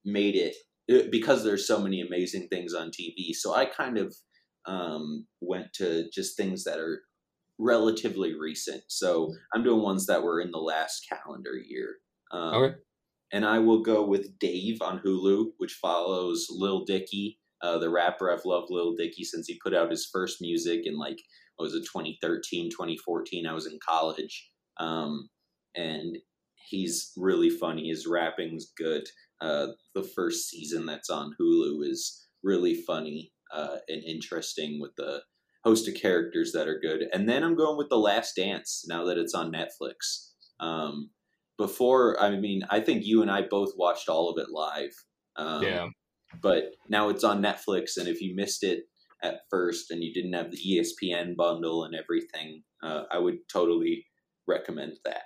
made it uh, because there's so many amazing things on TV. So I kind of um, went to just things that are relatively recent. So I'm doing ones that were in the last calendar year. Um, okay. And I will go with Dave on Hulu, which follows Lil Dicky, uh, the rapper. I've loved Lil Dicky since he put out his first music in like, what was it, 2013, 2014. I was in college. um, and he's really funny. His rapping's good. Uh, the first season that's on Hulu is really funny uh, and interesting with the host of characters that are good. And then I'm going with The Last Dance now that it's on Netflix. Um, before, I mean, I think you and I both watched all of it live. Um, yeah. But now it's on Netflix, and if you missed it at first and you didn't have the ESPN bundle and everything, uh, I would totally recommend that.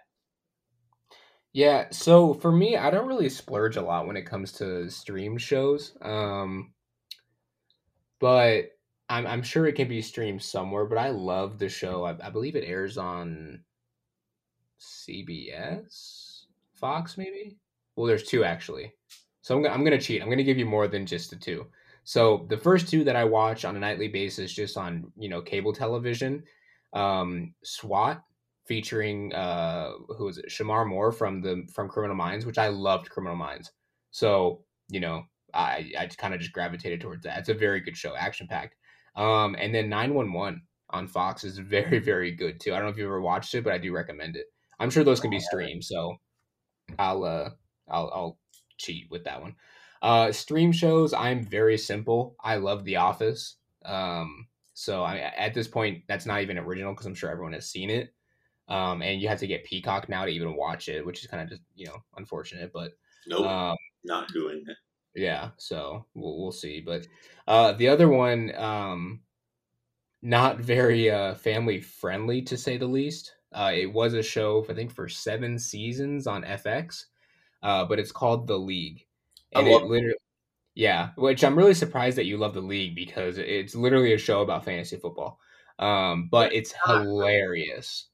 Yeah, so for me, I don't really splurge a lot when it comes to stream shows. Um, but I'm I'm sure it can be streamed somewhere. But I love the show. I, I believe it airs on CBS, Fox, maybe. Well, there's two actually. So I'm, I'm gonna cheat. I'm gonna give you more than just the two. So the first two that I watch on a nightly basis, just on you know cable television, um, SWAT featuring uh, who is it? Shemar Moore from the from Criminal Minds, which I loved Criminal Minds. So you know I I kind of just gravitated towards that. It's a very good show, action packed. Um, and then 911 on Fox is very very good too. I don't know if you've ever watched it, but I do recommend it. I'm sure those can be streamed, so I'll uh I'll I'll cheat with that one. Uh, stream shows, I'm very simple. I love The Office. Um, so I at this point, that's not even original because I'm sure everyone has seen it. Um, and you have to get Peacock now to even watch it, which is kind of just you know unfortunate, but nope, um, not doing it. Yeah, so we'll we'll see. But uh, the other one, um, not very uh, family friendly to say the least. Uh, it was a show, I think, for seven seasons on FX, uh, but it's called The League, and it literally, yeah, which I'm really surprised that you love The League because it's literally a show about fantasy football. Um, but it's hilarious.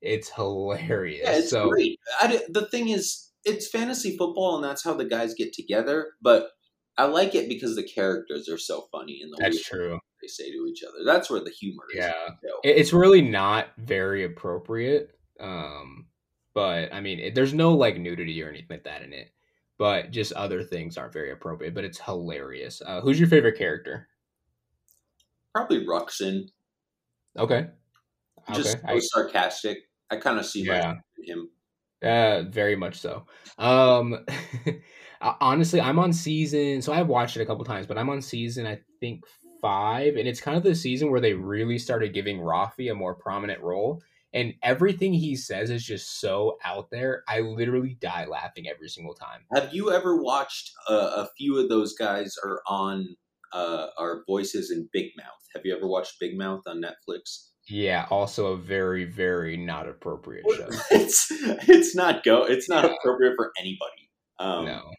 It's hilarious. Yeah, it's so, great. I, the thing is, it's fantasy football, and that's how the guys get together. But I like it because the characters are so funny and the that's true. They say to each other. That's where the humor is. Yeah, it's really not very appropriate. Um, but I mean, it, there's no like nudity or anything like that in it. But just other things aren't very appropriate. But it's hilarious. Uh, who's your favorite character? Probably Ruxin. Okay. Just okay. I, sarcastic. I kind of see yeah. him. Uh, very much so. Um, honestly, I'm on season, so I've watched it a couple times, but I'm on season, I think five, and it's kind of the season where they really started giving Rafi a more prominent role, and everything he says is just so out there. I literally die laughing every single time. Have you ever watched a, a few of those guys are on uh, our voices in Big Mouth? Have you ever watched Big Mouth on Netflix? Yeah, also a very, very not appropriate show. it's it's not go. It's not yeah. appropriate for anybody. Um, no.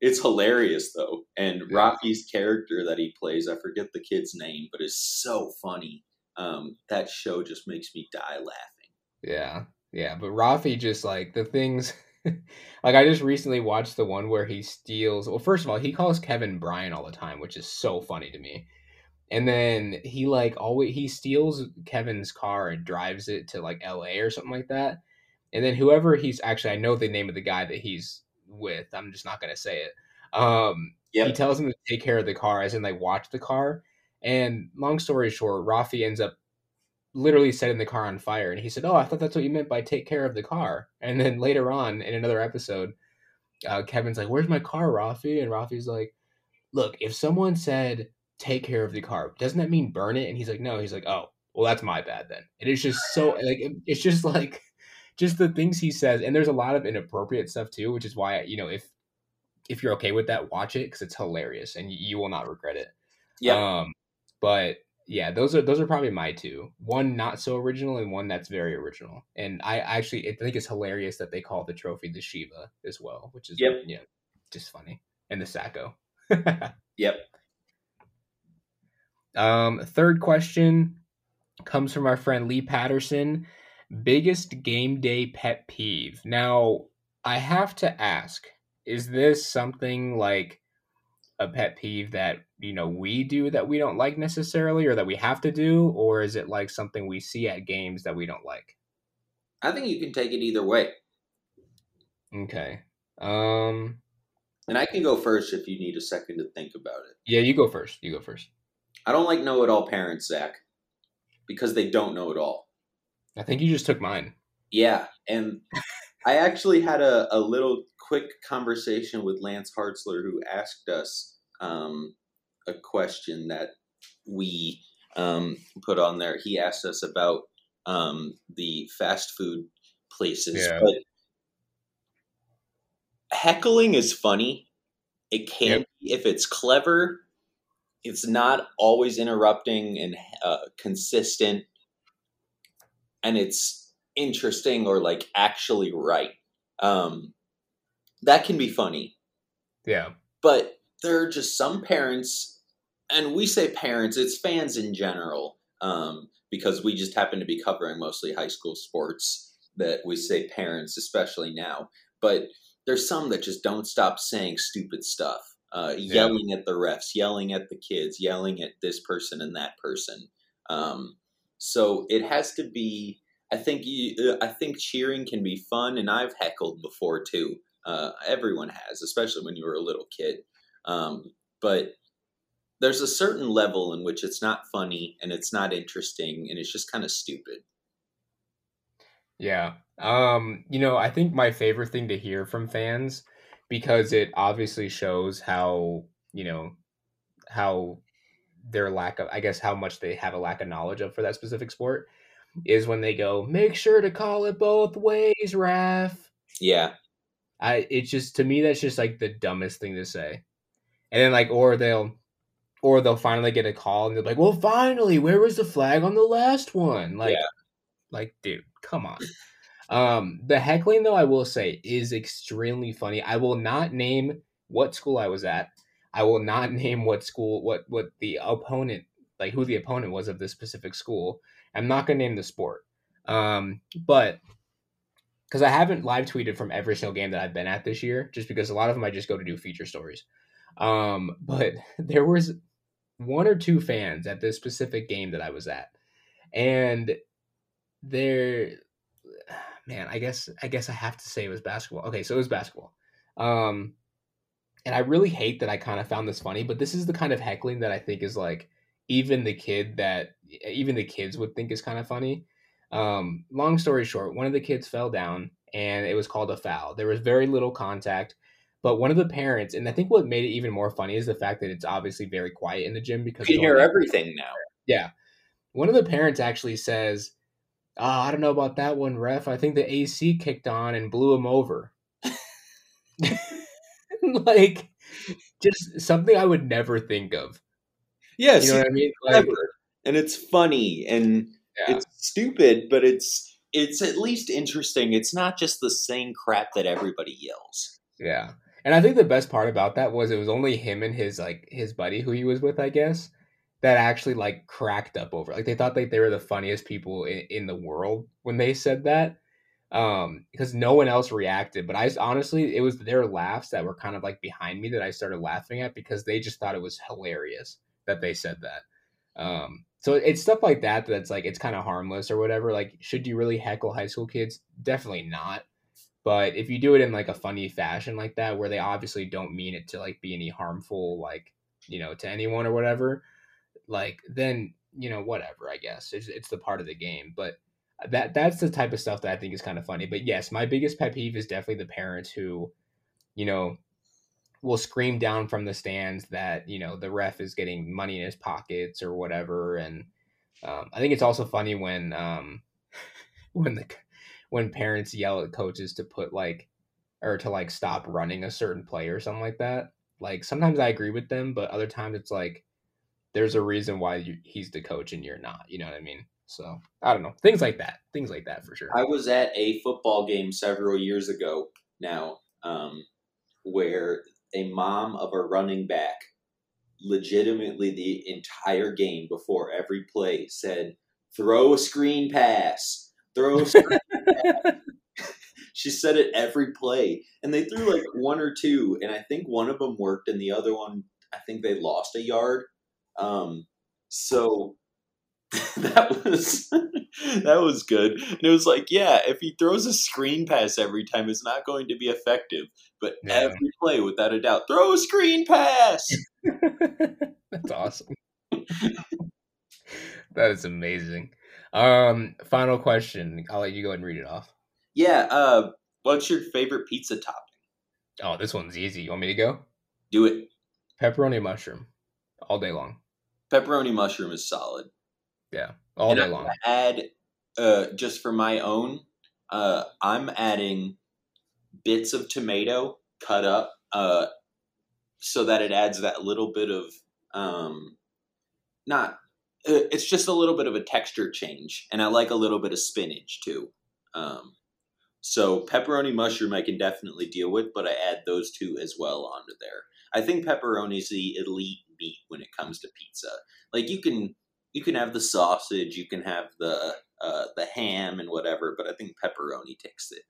It's hilarious though, and yeah. Rafi's character that he plays, I forget the kid's name, but is so funny. Um, that show just makes me die laughing. Yeah, yeah, but Rafi just like the things. like I just recently watched the one where he steals. Well, first of all, he calls Kevin Brian all the time, which is so funny to me and then he like always he steals Kevin's car and drives it to like L.A. or something like that. And then whoever he's actually, I know the name of the guy that he's with. I'm just not gonna say it. Um, yep. he tells him to take care of the car, as in like watch the car. And long story short, Rafi ends up literally setting the car on fire. And he said, "Oh, I thought that's what you meant by take care of the car." And then later on in another episode, uh, Kevin's like, "Where's my car, Rafi?" And Rafi's like, "Look, if someone said." Take care of the car. Doesn't that mean burn it? And he's like, no. He's like, oh, well, that's my bad then. And It is just so like it's just like just the things he says, and there's a lot of inappropriate stuff too, which is why you know if if you're okay with that, watch it because it's hilarious and you, you, will not regret it. Yeah. Um, but yeah, those are those are probably my two. One not so original, and one that's very original. And I actually I think it's hilarious that they call the trophy the Shiva as well, which is yep. yeah, just funny. And the Sacko. yep. Um, third question comes from our friend Lee Patterson. Biggest game day pet peeve. Now, I have to ask, is this something like a pet peeve that, you know, we do that we don't like necessarily or that we have to do? Or is it like something we see at games that we don't like? I think you can take it either way. Okay. Um, and I can go first if you need a second to think about it. Yeah, you go first. You go first. I don't like know it all parents, Zach, because they don't know it all. I think you just took mine. Yeah, and I actually had a, a little quick conversation with Lance Hartzler, who asked us um, a question that we um, put on there. He asked us about um, the fast food places, Yeah. but heckling is funny. It can Yep. be if it's clever. It's not always interrupting and uh, consistent, and it's interesting or like actually right. Um, that can be funny, Yeah. but there are just some parents, and we say parents, it's fans in general, um, because we just happen to be covering mostly high school sports. That we say parents, especially now, but there's some that just don't stop saying stupid stuff, uh, Yeah. yelling at the refs, yelling at the kids, yelling at this person and that person. Um, so it has to be. I think you, uh, I think cheering can be fun, and I've heckled before too. Uh, everyone has, especially when you were a little kid. Um, but there's a certain level in which it's not funny and it's not interesting and it's just kind of stupid. Yeah. Um, you know, I think my favorite thing to hear from fans because it obviously shows how, you know, how their lack of I guess how much they have a lack of knowledge of for that specific sport is when they go, "Make sure to call it both ways, ref." Yeah, I it's just to me that's just like the dumbest thing to say. And then like or they'll or they'll finally get a call and they're like, "Well, finally, where was the flag on the last one?" Like Yeah. like dude, come on. Um the heckling though I will say is extremely funny. I will not name what school I was at. I will not name what school what what the opponent like who the opponent was of this specific school. I'm not to name the sport. Um but because I haven't live tweeted from every single game that I've been at this year, just because a lot of them I just go to do feature stories. Um, but there was one or two fans at this specific game that I was at, and there, man, I guess I guess I have to say it was basketball. Okay, so it was basketball. Um, and I really hate that I kind of found this funny, but this is the kind of heckling that I think is like even the kid that even the kids would think is kind of funny. Um, long story short, one of the kids fell down and it was called a foul. There was very little contact, but one of the parents, and I think what made it even more funny is the fact that it's obviously very quiet in the gym because you hear everything now. yeah. One of the parents actually says, oh, I don't know about that one, ref. I think the AC kicked on and blew him over. like, just something I would never think of. Yes, You know what I mean? Like, and it's funny and yeah. it's stupid, but it's it's at least interesting. It's not just the same crap that everybody yells. Yeah. And I think the best part about that was it was only him and his like his buddy who he was with, I guess, that actually like cracked up over. Like they thought like they were the funniest people in, in the world when they said that. Um, because no one else reacted. But i honestly it was their laughs that were kind of like behind me that I started laughing at because they just thought it was hilarious that they said that. Um so it's stuff like that that's like it's kind of harmless or whatever. Like, should you really heckle high school kids? Definitely not. But if you do it in like a funny fashion like that, where they obviously don't mean it to like be any harmful, like you know, to anyone or whatever, like then you know whatever. I guess it's it's the part of the game. But that that's the type of stuff that I think is kind of funny. But yes, my biggest pet peeve is definitely the parents who, you know, will scream down from the stands that you know the ref is getting money in his pockets or whatever. And um, I think it's also funny when um, when the when parents yell at coaches to put like or to like stop running a certain play or something like that. Like sometimes I agree with them, but other times it's like there's a reason why you, he's the coach and you're not. You know what I mean? So I don't know things like that. Things like that for sure. I was at a football game several years ago now, um, where a mom of a running back legitimately the entire game before every play said, throw a screen pass, throw a screen She said it every play. And they threw like one or two, and I think one of them worked, and the other one, I think they lost a yard. Um, so that was that was good. And it was like, yeah, if he throws a screen pass every time, it's not going to be effective. But Yeah. every play, without a doubt, throw a screen pass. That's awesome. that is amazing. Um, final question. I'll let you go ahead and read it off. Yeah. Uh, what's your favorite pizza topping? Oh, this one's easy. You want me to go? Do it. Pepperoni mushroom, all day long. Pepperoni mushroom is solid. Yeah, all And day I'm long. Add uh, just for my own. Uh, I'm adding bits of tomato cut up uh, so that it adds that little bit of um, not. Uh, it's just a little bit of a texture change, and I like a little bit of spinach too. Um, so pepperoni mushroom I can definitely deal with, but I add those two as well onto there. I think pepperoni is the elite meat when it comes to pizza. Like you can you can have the sausage, you can have the uh, the ham and whatever, but I think pepperoni takes it.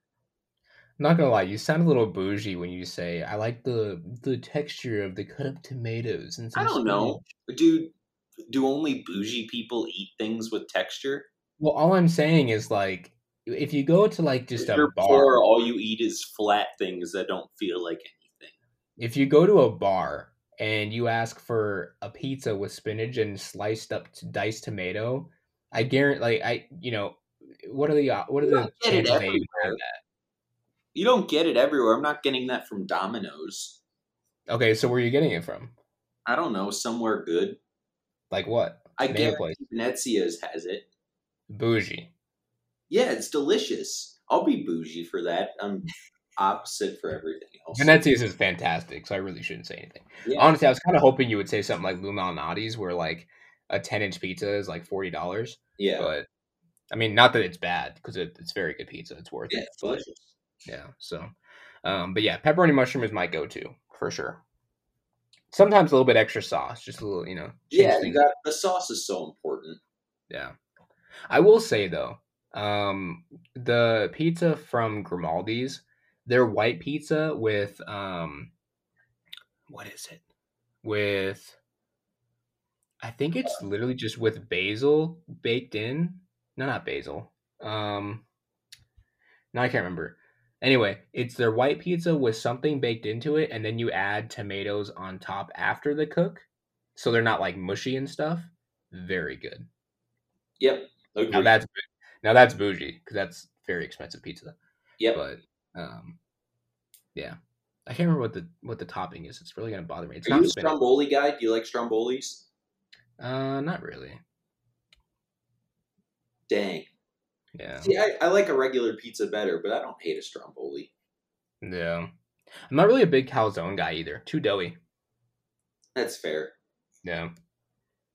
Not gonna lie, you sound a little bougie when you say I like the the texture of the cut up tomatoes and I don't know, dude. Do only bougie people eat things with texture? Well, all I'm saying is like if you go to like just if a bar, poor, all you eat is flat things that don't feel like anything. if you go to a bar and you ask for a pizza with spinach and sliced up diced tomato, I guarantee, like I, you know, what are the uh, what are You the don't get it chances they even have everywhere. You don't get it everywhere. I'm not getting that from Domino's. Okay, so where are you getting it from? I don't know, somewhere good. Like what? I Name guarantee. Venezia's has it. Bougie. Yeah, it's delicious. I'll be bougie for that. I'm opposite for everything else. Venezia's is fantastic, so I really shouldn't say anything. Yeah. Honestly, I was kind of hoping you would say something like Lou Malnati's, where like a ten inch pizza is like forty dollars. yeah, But I mean, not that it's bad because it, it's very good pizza. It's worth yeah, it. But delicious. yeah, so um, but yeah, pepperoni mushroom is my go to for sure. Sometimes a little bit extra sauce, just a little, you know. Yeah, you got the sauce is so important. Yeah. I will say though, um the pizza from Grimaldi's, their white pizza with um what is it? With I think it's literally just with basil baked in. No, not basil. Um no, I can't remember. Anyway, it's their white pizza with something baked into it, and then you add tomatoes on top after the cook. So they're not like mushy and stuff. Very good. Yep. Now that's now that's bougie because that's very expensive pizza. Yep. But um, yeah, I can't remember what the what the topping is. It's really gonna bother me. It's Are not you a spinach. Stromboli guy? Do you like Strombolis? Uh, not really. Dang. Yeah, See, I, I like a regular pizza better, but I don't hate a Stromboli. yeah. I'm not really a big calzone guy either. Too doughy. That's fair. Yeah,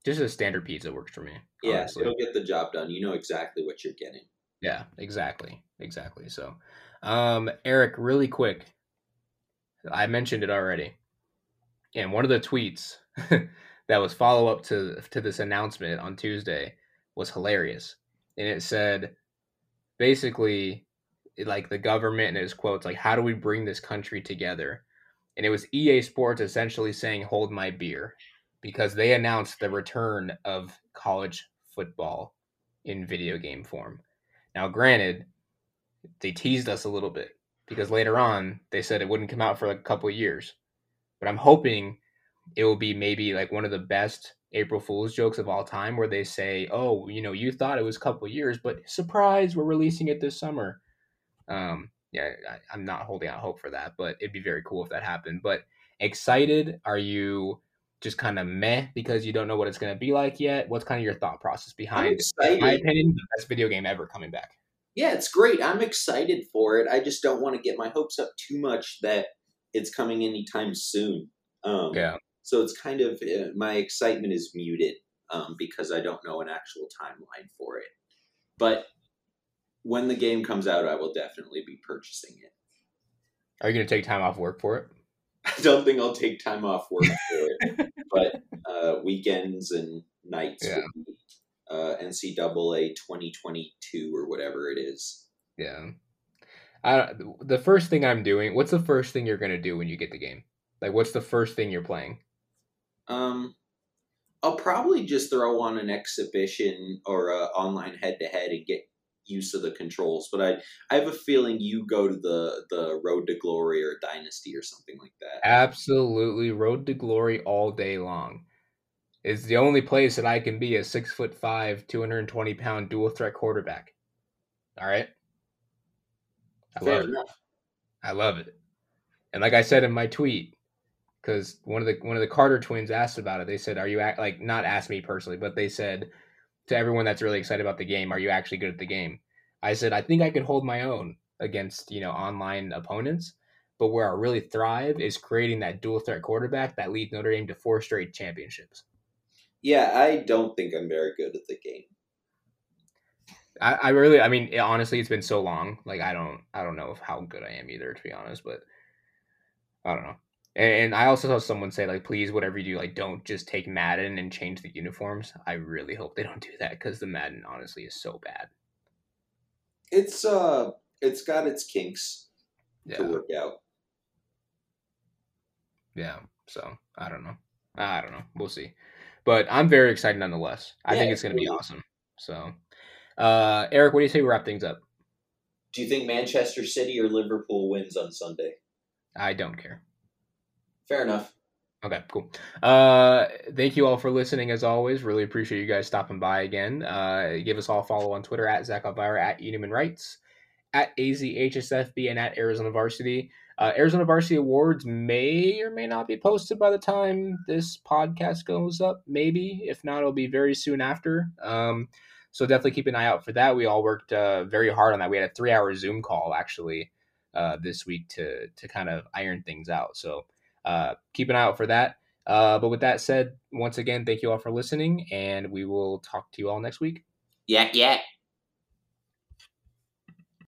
just a standard pizza works for me. Yeah, honestly. it'll get the job done. You know exactly what you're getting. Yeah, exactly. Exactly. So, um, Eric, really quick. I mentioned it already. And one of the tweets that was follow up to to this announcement on Tuesday was hilarious. And it said basically like the government and his quotes like how do we bring this country together? And it was EA Sports essentially saying hold my beer because they announced the return of college football in video game form. Now, granted, they teased us a little bit because later on they said it wouldn't come out for like a couple of years. But I'm hoping it will be maybe like one of the best April Fool's jokes of all time where they say, "Oh, you know, you thought it was a couple of years, but surprise, we're releasing it this summer." Um, yeah, I, I'm not holding out hope for that, but it'd be very cool if that happened. But excited? Are you just kind of meh because you don't know what it's going to be like yet? What's kind of your thought process I'm behind, in my opinion, the best video game ever coming back? Yeah, it's great. I'm excited for it. I just don't want to get my hopes up too much that it's coming anytime soon. Um, Yeah. So it's kind of uh, my excitement is muted um, because I don't know an actual timeline for it. But when the game comes out, I will definitely be purchasing it. Are you going to take time off work for it? I don't think I'll take time off work for it, but uh, weekends and nights Yeah. Uh, NCAA 2022 or whatever it is. Yeah. I, the first thing I'm doing, what's the first thing you're going to do when you get the game? Like, what's the first thing you're playing? Um, I'll probably just throw on an exhibition or a online head to head and get use of the controls. But I I have a feeling you go to the the Road to Glory or Dynasty or something like that. Absolutely, Road to Glory all day long. It's the only place that I can be a six foot five, two hundred and twenty pound dual threat quarterback. All right, I Fair love enough. it. I love it. And like I said in my tweet, because one of the one of the Carter twins asked about it. They said, "Are you act like not asked me personally, but they said to everyone that's really excited about the game, are you actually good at the game?" I said, "I think I could hold my own against you know online opponents, but where I really thrive is creating that dual threat quarterback that leads Notre Dame to four straight championships." Yeah, I don't think I'm very good at the game. I, I really, I mean, it, honestly, it's been so long. Like, I don't, I don't know how good I am either, to be honest. But I don't know. And I also saw someone say like, please, whatever you do, like, don't just take Madden and change the uniforms. I really hope they don't do that because the Madden honestly is so bad. It's uh, it's got its kinks yeah. to work out. Yeah. So I don't know. I don't know. We'll see. But I'm very excited nonetheless. I yeah, think it's going to be awesome. So, uh, Eric, what do you say we wrap things up? Do you think Manchester City or Liverpool wins on Sunday? I don't care. Fair enough. Okay, cool. Uh, thank you all for listening as always. Really appreciate you guys stopping by again. Uh, give us all a follow on Twitter at Zach Elvira, at Edeman Wrights, at AZHSFB, and at Arizona Varsity. Uh, Arizona Varsity Awards may or may not be posted by the time this podcast goes up. Maybe. If not, it'll be very soon after. Um, so definitely keep an eye out for that. We all worked uh, very hard on that. We had a three hour Zoom call actually uh, this week to to kind of iron things out. So uh, keep an eye out for that. Uh, but with that said, once again, thank you all for listening, and we will talk to you all next week. Yeah, yeah.